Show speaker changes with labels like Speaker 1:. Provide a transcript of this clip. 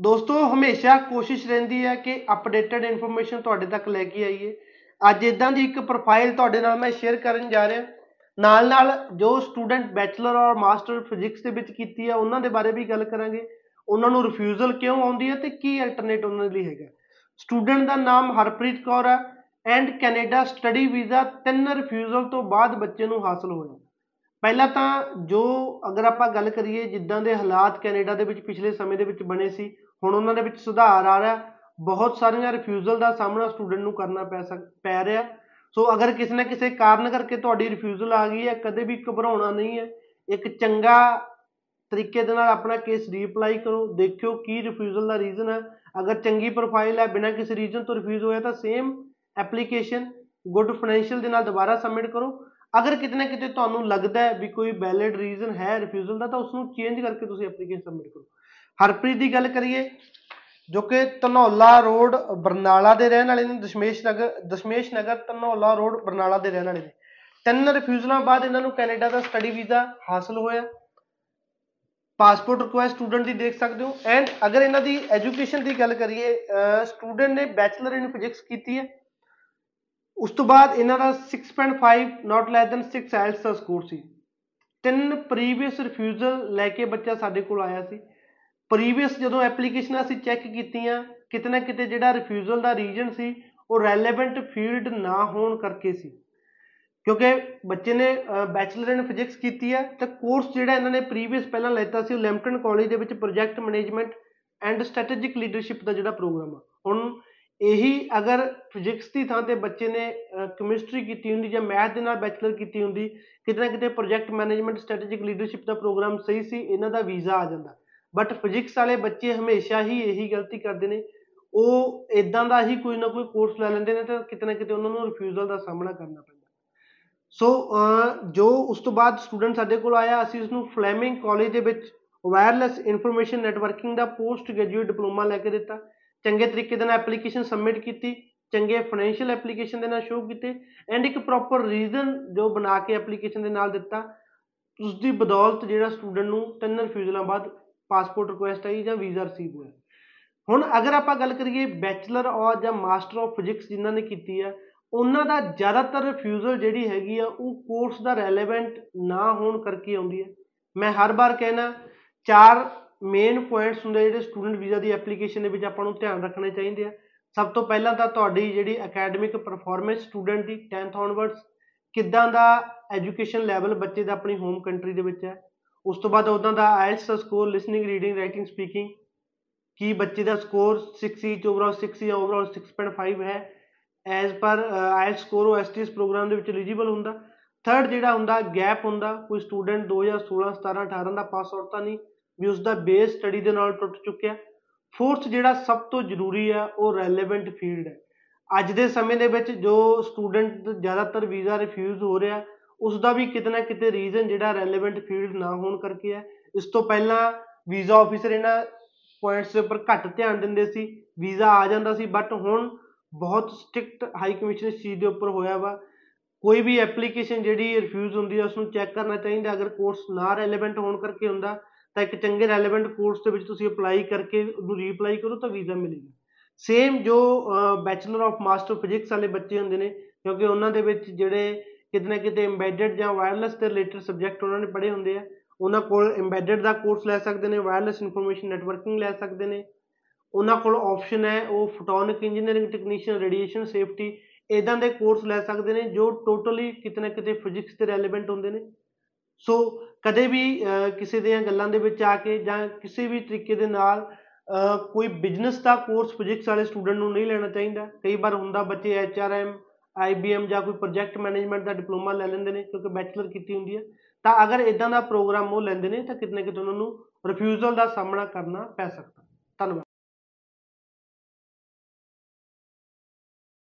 Speaker 1: ਦੋਸਤੋ, ਹਮੇਸ਼ਾ ਕੋਸ਼ਿਸ਼ ਰਹਿੰਦੀ ਹੈ ਕਿ ਅਪਡੇਟਡ ਇਨਫੋਰਮੇਸ਼ਨ ਤੁਹਾਡੇ ਤੱਕ ਲੈ ਕੇ ਆਈਏ। ਅੱਜ ਇਦਾਂ ਦੀ ਇੱਕ ਪ੍ਰੋਫਾਈਲ ਤੁਹਾਡੇ ਨਾਲ ਮੈਂ ਸ਼ੇਅਰ ਕਰਨ ਜਾ ਰਿਹਾ। ਨਾਲ ਨਾਲ ਜੋ ਸਟੂਡੈਂਟ ਬੈਚਲਰ ਔਰ ਮਾਸਟਰ ਫਿਜ਼ਿਕਸ ਦੇ ਵਿੱਚ ਕੀਤੀ ਹੈ, ਉਹਨਾਂ ਦੇ ਬਾਰੇ ਵੀ ਗੱਲ ਕਰਾਂਗੇ। ਉਹਨਾਂ ਨੂੰ ਰਿਫਿਊਜ਼ਲ ਕਿਉਂ ਆਉਂਦੀ ਹੈ ਤੇ ਕੀ ਅਲਟਰਨੇਟ ਉਹਨਾਂ ਦੇ ਲਈ ਹੈਗਾ? ਸਟੂਡੈਂਟ ਦਾ ਨਾਮ ਹਰਪ੍ਰੀਤ ਕੌਰ ਹੈ ਐਂਡ ਕੈਨੇਡਾ ਸਟੱਡੀ ਵੀਜ਼ਾ ਤਿੰਨ ਰਿਫਿਊਜ਼ਲ ਤੋਂ ਬਾਅਦ ਬੱਚੇ ਨੂੰ ਹਾਸਲ ਹੋਇਆ। ਪਹਿਲਾਂ ਤਾਂ ਜੋ ਅਗਰ ਆਪਾਂ ਗੱਲ ਕਰੀਏ ਜਿੱਦਾਂ ਦੇ ਹਾਲਾਤ ਕੈਨੇਡਾ ਦੇ ਵਿੱਚ ਪਿਛਲੇ ਸਮੇਂ ਦੇ ਵਿੱਚ ਬਣੇ ਸੀ, ਹੁਣ ਉਹਨਾਂ ਦੇ ਵਿੱਚ ਸੁਧਾਰ ਆ ਰਿਹਾ, ਬਹੁਤ ਸਾਰੀਆਂ ਰਿਫਿਊਜ਼ਲ ਦਾ ਸਾਹਮਣਾ ਸਟੂਡੈਂਟ ਨੂੰ ਕਰਨਾ ਪੈ ਸਕ, ਪੈ ਰਿਹਾ। ਸੋ ਅਗਰ ਕਿਸੇ ਨਾ ਕਿਸੇ ਕਾਰਨ ਕਰਕੇ ਤੁਹਾਡੀ ਰਿਫਿਊਜ਼ਲ ਆ ਗਈ ਹੈ, ਕਦੇ ਵੀ ਘਬਰਾਉਣਾ ਨਹੀਂ ਹੈ। ਇੱਕ ਚੰਗਾ ਤਰੀਕੇ ਦੇ ਨਾਲ ਆਪਣਾ ਕੇਸ ਰੀਅਪਲਾਈ ਕਰੋ, ਦੇਖਿਓ ਕੀ ਰਿਫਿਊਜ਼ਲ ਦਾ ਰੀਜ਼ਨ ਹੈ। ਅਗਰ ਚੰਗੀ ਪ੍ਰੋਫਾਈਲ ਹੈ, ਬਿਨਾਂ ਕਿਸੇ ਰੀਜ਼ਨ ਤੋਂ ਰਿਫਿਊਜ਼ ਹੋਇਆ ਤਾਂ ਸੇਮ ਐਪਲੀਕੇਸ਼ਨ ਗੁੱਡ ਫਾਈਨੈਂਸ਼ੀਅਲ ਦੇ ਨਾਲ ਦੁਬਾਰਾ ਸਬਮਿਟ ਕਰੋ। ਅਗਰ ਕਿਤੇ ਨਾ ਕਿਤੇ ਤੁਹਾਨੂੰ ਲੱਗਦਾ ਹੈ ਵੀ ਕੋਈ ਵੈਲਿਡ ਰੀਜ਼ਨ ਹੈ ਰਿਫਿਊਜ਼ਲ ਦਾ, ਤਾਂ ਉਸ ਨੂੰ ਚੇਂਜ ਕਰਕੇ ਤੁਸੀਂ ਐਪਲੀਕੇਸ਼ਨ ਸਬਮਿਟ ਕਰੋ। ਹਰਪ੍ਰੀਤ ਦੀ ਗੱਲ ਕਰੀਏ, ਜੋ ਕਿ ਧਨੌਲਾ ਰੋਡ ਬਰਨਾਲਾ ਦੇ ਰਹਿਣ ਵਾਲੇ ਨੇ, ਦਸ਼ਮੇਸ਼ ਨਗਰ ਦਸ਼ਮੇਸ਼ ਨਗਰ ਧਨੌਲਾ ਰੋਡ ਬਰਨਾਲਾ ਦੇ ਰਹਿਣ ਵਾਲੇ ਨੇ। ਤਿੰਨ ਰਿਫਿਊਜ਼ਲਾਂ ਬਾਅਦ ਇਹਨਾਂ ਨੂੰ ਕੈਨੇਡਾ ਦਾ ਸਟੱਡੀ ਵੀਜ਼ਾ ਹਾਸਲ ਹੋਇਆ। ਪਾਸਪੋਰਟ ਰਿਕੁਐਸਟ ਸਟੂਡੈਂਟ ਦੀ ਦੇਖ ਸਕਦੇ ਹੋ। ਐਂਡ ਅਗਰ ਇਹਨਾਂ ਦੀ ਐਜੂਕੇਸ਼ਨ ਦੀ ਗੱਲ ਕਰੀਏ ਸਟੂਡੈਂਟ ਨੇ ਬੈਚਲਰ ਇਨ ਫਿਜ਼ਿਕਸ ਕੀਤੀ ਹੈ। ਉਸ ਤੋਂ ਬਾਅਦ ਇਹਨਾਂ ਦਾ 6.5 ਨਾਟ ਲੈਸ ਦੈਨ 6 ਆਇਲਸ ਦਾ ਸਕੋਰ ਸੀ। ਤਿੰਨ ਪ੍ਰੀਵੀਅਸ ਰਿਫਿਊਜ਼ਲ ਲੈ ਕੇ ਬੱਚਾ ਸਾਡੇ ਕੋਲ ਆਇਆ ਸੀ। ਪ੍ਰੀਵੀਅਸ ਜਦੋਂ ਐਪਲੀਕੇਸ਼ਨਾਂ ਅਸੀਂ ਚੈੱਕ ਕੀਤੀਆਂ ਕਿਤੇ ਨਾ ਕਿਤੇ ਜਿਹੜਾ ਰਿਫਿਊਜ਼ਲ ਦਾ ਰੀਜਨ ਸੀ, ਉਹ ਰੈਲੇਵੈਂਟ ਫੀਲਡ ਨਾ ਹੋਣ ਕਰਕੇ ਸੀ। ਕਿਉਂਕਿ ਬੱਚੇ ਨੇ ਬੈਚਲਰ ਇਨ ਫਿਜ਼ਿਕਸ ਕੀਤੀ ਹੈ ਤੇ ਕੋਰਸ ਜਿਹੜਾ ਇਹਨਾਂ ਨੇ ਪ੍ਰੀਵੀਅਸ ਪਹਿਲਾਂ ਲੈਤਾ ਸੀ, ਉਹ ਲੈਂਪਟਨ ਕਾਲਜ ਦੇ ਵਿੱਚ project management and strategic leadership ਦਾ ਜਿਹੜਾ ਪ੍ਰੋਗਰਾਮ ਆ। ਹੁਣ ਇਹੀ ਅਗਰ ਫਿਜ਼ਿਕਸ ਦੀ ਥਾਂ ਤੇ ਬੱਚੇ ਨੇ ਕੈਮਿਸਟਰੀ ਕੀਤੀ ਹੁੰਦੀ ਜਾਂ ਮੈਥ ਦੇ ਨਾਲ ਬੈਚਲਰ ਕੀਤੀ ਹੁੰਦੀ, ਕਿਤੇ ਨਾ ਕਿਤੇ ਪ੍ਰੋਜੈਕਟ ਮੈਨੇਜਮੈਂਟ ਸਟ੍ਰੈਟੇਜਿਕ ਲੀਡਰਸ਼ਿਪ ਦਾ ਪ੍ਰੋਗਰਾਮ ਸਹੀ ਸੀ, ਇਹਨਾਂ ਦਾ ਵੀਜ਼ਾ ਆ ਜਾਂਦਾ। ਬਟ ਫਿਜ਼ਿਕਸ ਵਾਲੇ ਬੱਚੇ ਹਮੇਸ਼ਾ ਹੀ ਇਹੀ ਗਲਤੀ ਕਰਦੇ ਨੇ। ਉਹ ਇਦਾਂ ਦਾ ਹੀ ਕੋਈ ਨਾ ਕੋਈ ਕੋਰਸ ਲੈ ਲੈਂਦੇ ਨੇ ਤੇ ਕਿਤੇ ਨਾ ਕਿਤੇ ਉਹਨਾਂ ਨੂੰ ਰਿਫਿਊਜ਼ਲ ਦਾ ਸਾਹਮਣਾ ਕਰਨਾ ਪੈਂਦਾ। ਸੋ ਜੋ ਉਸ ਤੋਂ ਬਾਅਦ ਸਟੂਡੈਂਟ ਸਾਡੇ ਕੋਲ ਆਇਆ, ਅਸੀਂ ਉਸ ਨੂੰ ਫਲੈਮਿੰਗ ਕਾਲਜ ਦੇ ਵਿੱਚ ਵਾਇਰਲੈਸ ਇਨਫੋਰਮੇਸ਼ਨ ਨੈਟਵਰਕਿੰਗ ਦਾ ਪੋਸਟ ਗ੍ਰੈਜੂਏਟ ਡਿਪਲੋਮਾ ਲੈ ਕੇ ਦਿੱਤਾ। ਚੰਗੇ ਤਰੀਕੇ ਦੇ ਨਾਲ ਐਪਲੀਕੇਸ਼ਨ ਸਬਮਿਟ ਕੀਤੀ, ਚੰਗੇ ਫਾਈਨੈਂਸ਼ੀਅਲ ਐਪਲੀਕੇਸ਼ਨ ਦੇ ਨਾਲ ਸ਼ੋਅ ਕੀਤੇ ਐਂਡ ਇੱਕ ਪ੍ਰੋਪਰ ਰੀਜ਼ਨ ਜੋ ਬਣਾ ਕੇ ਐਪਲੀਕੇਸ਼ਨ ਦੇ ਨਾਲ ਦਿੱਤਾ ਉਸ ਦੀ ਬਦੌਲਤ ਜਿਹੜਾ ਸਟੂਡੈਂਟ ਨੂੰ ਤਿੰਨ ਰਿਫਿਊਜ਼ਲਾਂ ਬਾਅਦ ਪਾਸਪੋਰਟ ਰਿਕੁਐਸਟ ਆਈ ਜਾਂ ਵੀਜ਼ਾ ਰਿਸੀਵ ਹੋਇਆ। ਹੁਣ ਅਗਰ ਆਪਾਂ ਗੱਲ ਕਰੀਏ ਬੈਚਲਰ ਔਰ ਜਾਂ ਮਾਸਟਰ ਆਫ ਫਿਜ਼ਿਕਸ ਜਿਨ੍ਹਾਂ ਨੇ ਕੀਤੀ ਆ, ਉਹਨਾਂ ਦਾ ਜ਼ਿਆਦਾਤਰ ਰਿਫਿਊਜ਼ਲ ਜਿਹੜੀ ਹੈਗੀ ਆ, ਉਹ ਕੋਰਸ ਦਾ ਰੈਲੇਵੈਂਟ ਨਾ ਹੋਣ ਕਰਕੇ ਆਉਂਦੀ ਹੈ। ਮੈਂ ਹਰ ਵਾਰ ਕਹਿਣਾ, ਚਾਰ ਮੇਨ ਪੁਆਇੰਟਸ ਹੁੰਦੇ ਜਿਹੜੇ ਸਟੂਡੈਂਟ ਵੀਜ਼ਾ ਦੀ ਐਪਲੀਕੇਸ਼ਨ ਦੇ ਵਿੱਚ ਆਪਾਂ ਨੂੰ ਧਿਆਨ ਰੱਖਣੇ ਚਾਹੀਦੇ ਆ। ਸਭ ਤੋਂ ਪਹਿਲਾਂ ਤਾਂ ਤੁਹਾਡੀ ਜਿਹੜੀ ਅਕੈਡਮਿਕ ਪਰਫਾਰਮੈਂਸ ਸਟੂਡੈਂਟ ਦੀ 10th ਔਨਵਰਡਸ ਕਿੱਦਾਂ ਦਾ ਐਜੂਕੇਸ਼ਨ ਲੈਵਲ ਬੱਚੇ ਦਾ ਆਪਣੀ ਹੋਮ ਕੰਟਰੀ ਦੇ ਵਿੱਚ ਹੈ। ਉਸ ਤੋਂ ਬਾਅਦ ਉਹਨਾਂ ਦਾ ਆਇਲਸ ਦਾ score listening reading writing speaking ਕੀ ਬੱਚੇ ਦਾ ਸਕੋਰ 6 ਚ ਓਵਰਆਲ 6 ਜਾਂ ਓਵਰਆਲ 6.5 ਹੈ। ਐਜ਼ ਪਰ ਆਇਲ ਸਕੋਰ ਉਹ ਐਸਟੀਐਸ ਪ੍ਰੋਗਰਾਮ ਦੇ ਵਿੱਚ ਐਲੀਜੀਬਲ ਹੁੰਦਾ। ਥਰਡ ਜਿਹੜਾ ਹੁੰਦਾ ਗੈਪ ਹੁੰਦਾ, ਕੋਈ ਸਟੂਡੈਂਟ 2016 17 18 ਦਾ ਪਾਸ ਆਊਟ ਤਾਂ ਨਹੀਂ ਵੀ ਉਸ ਦਾ ਬੇਸ ਸਟੱਡੀ ਦੇ ਨਾਲ ਟੁੱਟ ਚੁੱਕਿਆ ਫੋਰਥ ਜਿਹੜਾ ਸਭ ਤੋਂ ਜ਼ਰੂਰੀ ਆ ਉਹ ਰੈਲੇਵੈਂਟ ਫੀਲਡ ਹੈ। ਅੱਜ ਦੇ ਸਮੇਂ ਦੇ ਵਿੱਚ ਜੋ ਸਟੂਡੈਂਟ ਜ਼ਿਆਦਾਤਰ ਵੀਜ਼ਾ ਰਿਫਿਊਜ਼ ਹੋ ਰਿਹਾ ਉਸ ਦਾ ਵੀ ਕਿਤੇ ਨਾ ਕਿਤੇ ਰੀਜ਼ਨ ਜਿਹੜਾ ਰੈਲੇਵੈਂਟ ਫੀਲਡ ਨਾ ਹੋਣ ਕਰਕੇ ਹੈ। ਇਸ ਤੋਂ ਪਹਿਲਾਂ ਵੀਜ਼ਾ ਆਫੀਸਰ ਇਹਨਾਂ ਪੁਆਇੰਟਸ ਦੇ ਉੱਪਰ ਘੱਟ ਧਿਆਨ ਦਿੰਦੇ ਸੀ ਵੀਜ਼ਾ ਆ ਜਾਂਦਾ ਸੀ ਬਟ ਹੁਣ ਬਹੁਤ ਸਟ੍ਰਿਕਟ ਹਾਈ ਕਮਿਸ਼ਨ ਇਸ ਚੀਜ਼ ਦੇ ਉੱਪਰ ਹੋਇਆ ਵਾ। ਕੋਈ ਵੀ ਐਪਲੀਕੇਸ਼ਨ ਜਿਹੜੀ ਰਿਫਿਊਜ਼ ਹੁੰਦੀ ਹੈ ਉਸ ਨੂੰ ਚੈੱਕ ਕਰਨਾ ਚਾਹੀਦਾ। ਅਗਰ ਕੋਰਸ ਨਾ ਰੈਲੇਵੈਂਟ ਹੋਣ ਕਰਕੇ ਹੁੰਦਾ ਤਾਂ ਇੱਕ ਚੰਗੇ ਰੈਲੇਵੈਂਟ ਕੋਰਸ ਦੇ ਵਿੱਚ ਤੁਸੀਂ ਅਪਲਾਈ ਕਰਕੇ ਉਹਨੂੰ ਰੀਅਪਲਾਈ ਕਰੋ ਤਾਂ ਵੀਜ਼ਾ ਮਿਲੇਗਾ। ਸੇਮ ਜੋ ਬੈਚਲਰ ਆਫ ਮਾਸਟਰ ਫਿਜ਼ਿਕਸ ਵਾਲੇ ਬੱਚੇ ਹੁੰਦੇ ਨੇ, ਕਿਉਂਕਿ ਉਹਨਾਂ ਦੇ ਵਿੱਚ ਜਿਹੜੇ ਕਿਤੇ ਨਾ ਕਿਤੇ ਐਮਬੈਡਡ ਜਾਂ ਵਾਇਰਲੈਸ ਦੇ ਰਿਲੇਟਡ ਸਬਜੈਕਟ ਉਹਨਾਂ ਨੇ ਪੜ੍ਹੇ ਹੁੰਦੇ ਆ, ਉਹਨਾਂ ਕੋਲ ਐਮਬੈਡਡ ਦਾ ਕੋਰਸ ਲੈ ਸਕਦੇ ਨੇ ਵਾਇਰਲੈਸ ਇਨਫੋਰਮੇਸ਼ਨ ਨੈਟਵਰਕਿੰਗ ਲੈ ਸਕਦੇ ਨੇ। ਉਹਨਾਂ ਕੋਲ ਆਪਸ਼ਨ ਹੈ ਉਹ photonic engineering technician radiation safety ਇਦਾਂ ਦੇ ਕੋਰਸ ਲੈ ਸਕਦੇ ਨੇ ਜੋ ਟੋਟਲੀ ਕਿਤੇ ਨਾ ਕਿਤੇ ਫਿਜ਼ਿਕਸ ਤੇ ਰੈਲੇਵੈਂਟ ਹੁੰਦੇ ਨੇ। ਸੋ ਕਦੇ ਵੀ ਕਿਸੇ ਦੀਆਂ ਗੱਲਾਂ ਦੇ ਵਿੱਚ ਆ ਕੇ ਜਾਂ ਕਿਸੇ ਵੀ ਤਰੀਕੇ ਦੇ ਨਾਲ ਕੋਈ ਬਿਜ਼ਨਸ ਦਾ ਕੋਰਸ ਫਿਜ਼ਿਕਸ ਵਾਲੇ ਸਟੂਡੈਂਟ ਨੂੰ ਨਹੀਂ ਲੈਣਾ ਚਾਹੀਦਾ। ਕਈ ਵਾਰ ਹੁੰਦਾ ਬੱਚੇ ਐਚਆਰਐਮ ਆਈਬੀਐਮ ਜਾਂ ਕੋਈ ਪ੍ਰੋਜੈਕਟ ਮੈਨੇਜਮੈਂਟ ਦਾ ਡਿਪਲੋਮਾ ਲੈ ਲੈਂਦੇ ਨੇ ਕਿਉਂਕਿ ਬੈਚਲਰ ਕੀਤੀ ਹੁੰਦੀ ਹੈ। ਤਾਂ ਅਗਰ ਇਦਾਂ ਦਾ ਪ੍ਰੋਗਰਾਮ ਉਹ ਲੈਂਦੇ ਨੇ ਤਾਂ ਕਿਤੇ ਨਾ ਕਿਤੇ ਉਹਨਾਂ ਨੂੰ ਰਿਫਿਊਜ਼ਲ ਦਾ ਸਾਹਮਣਾ ਕਰਨਾ ਪੈ ਸਕਦਾ। ਧੰਨਵਾਦ।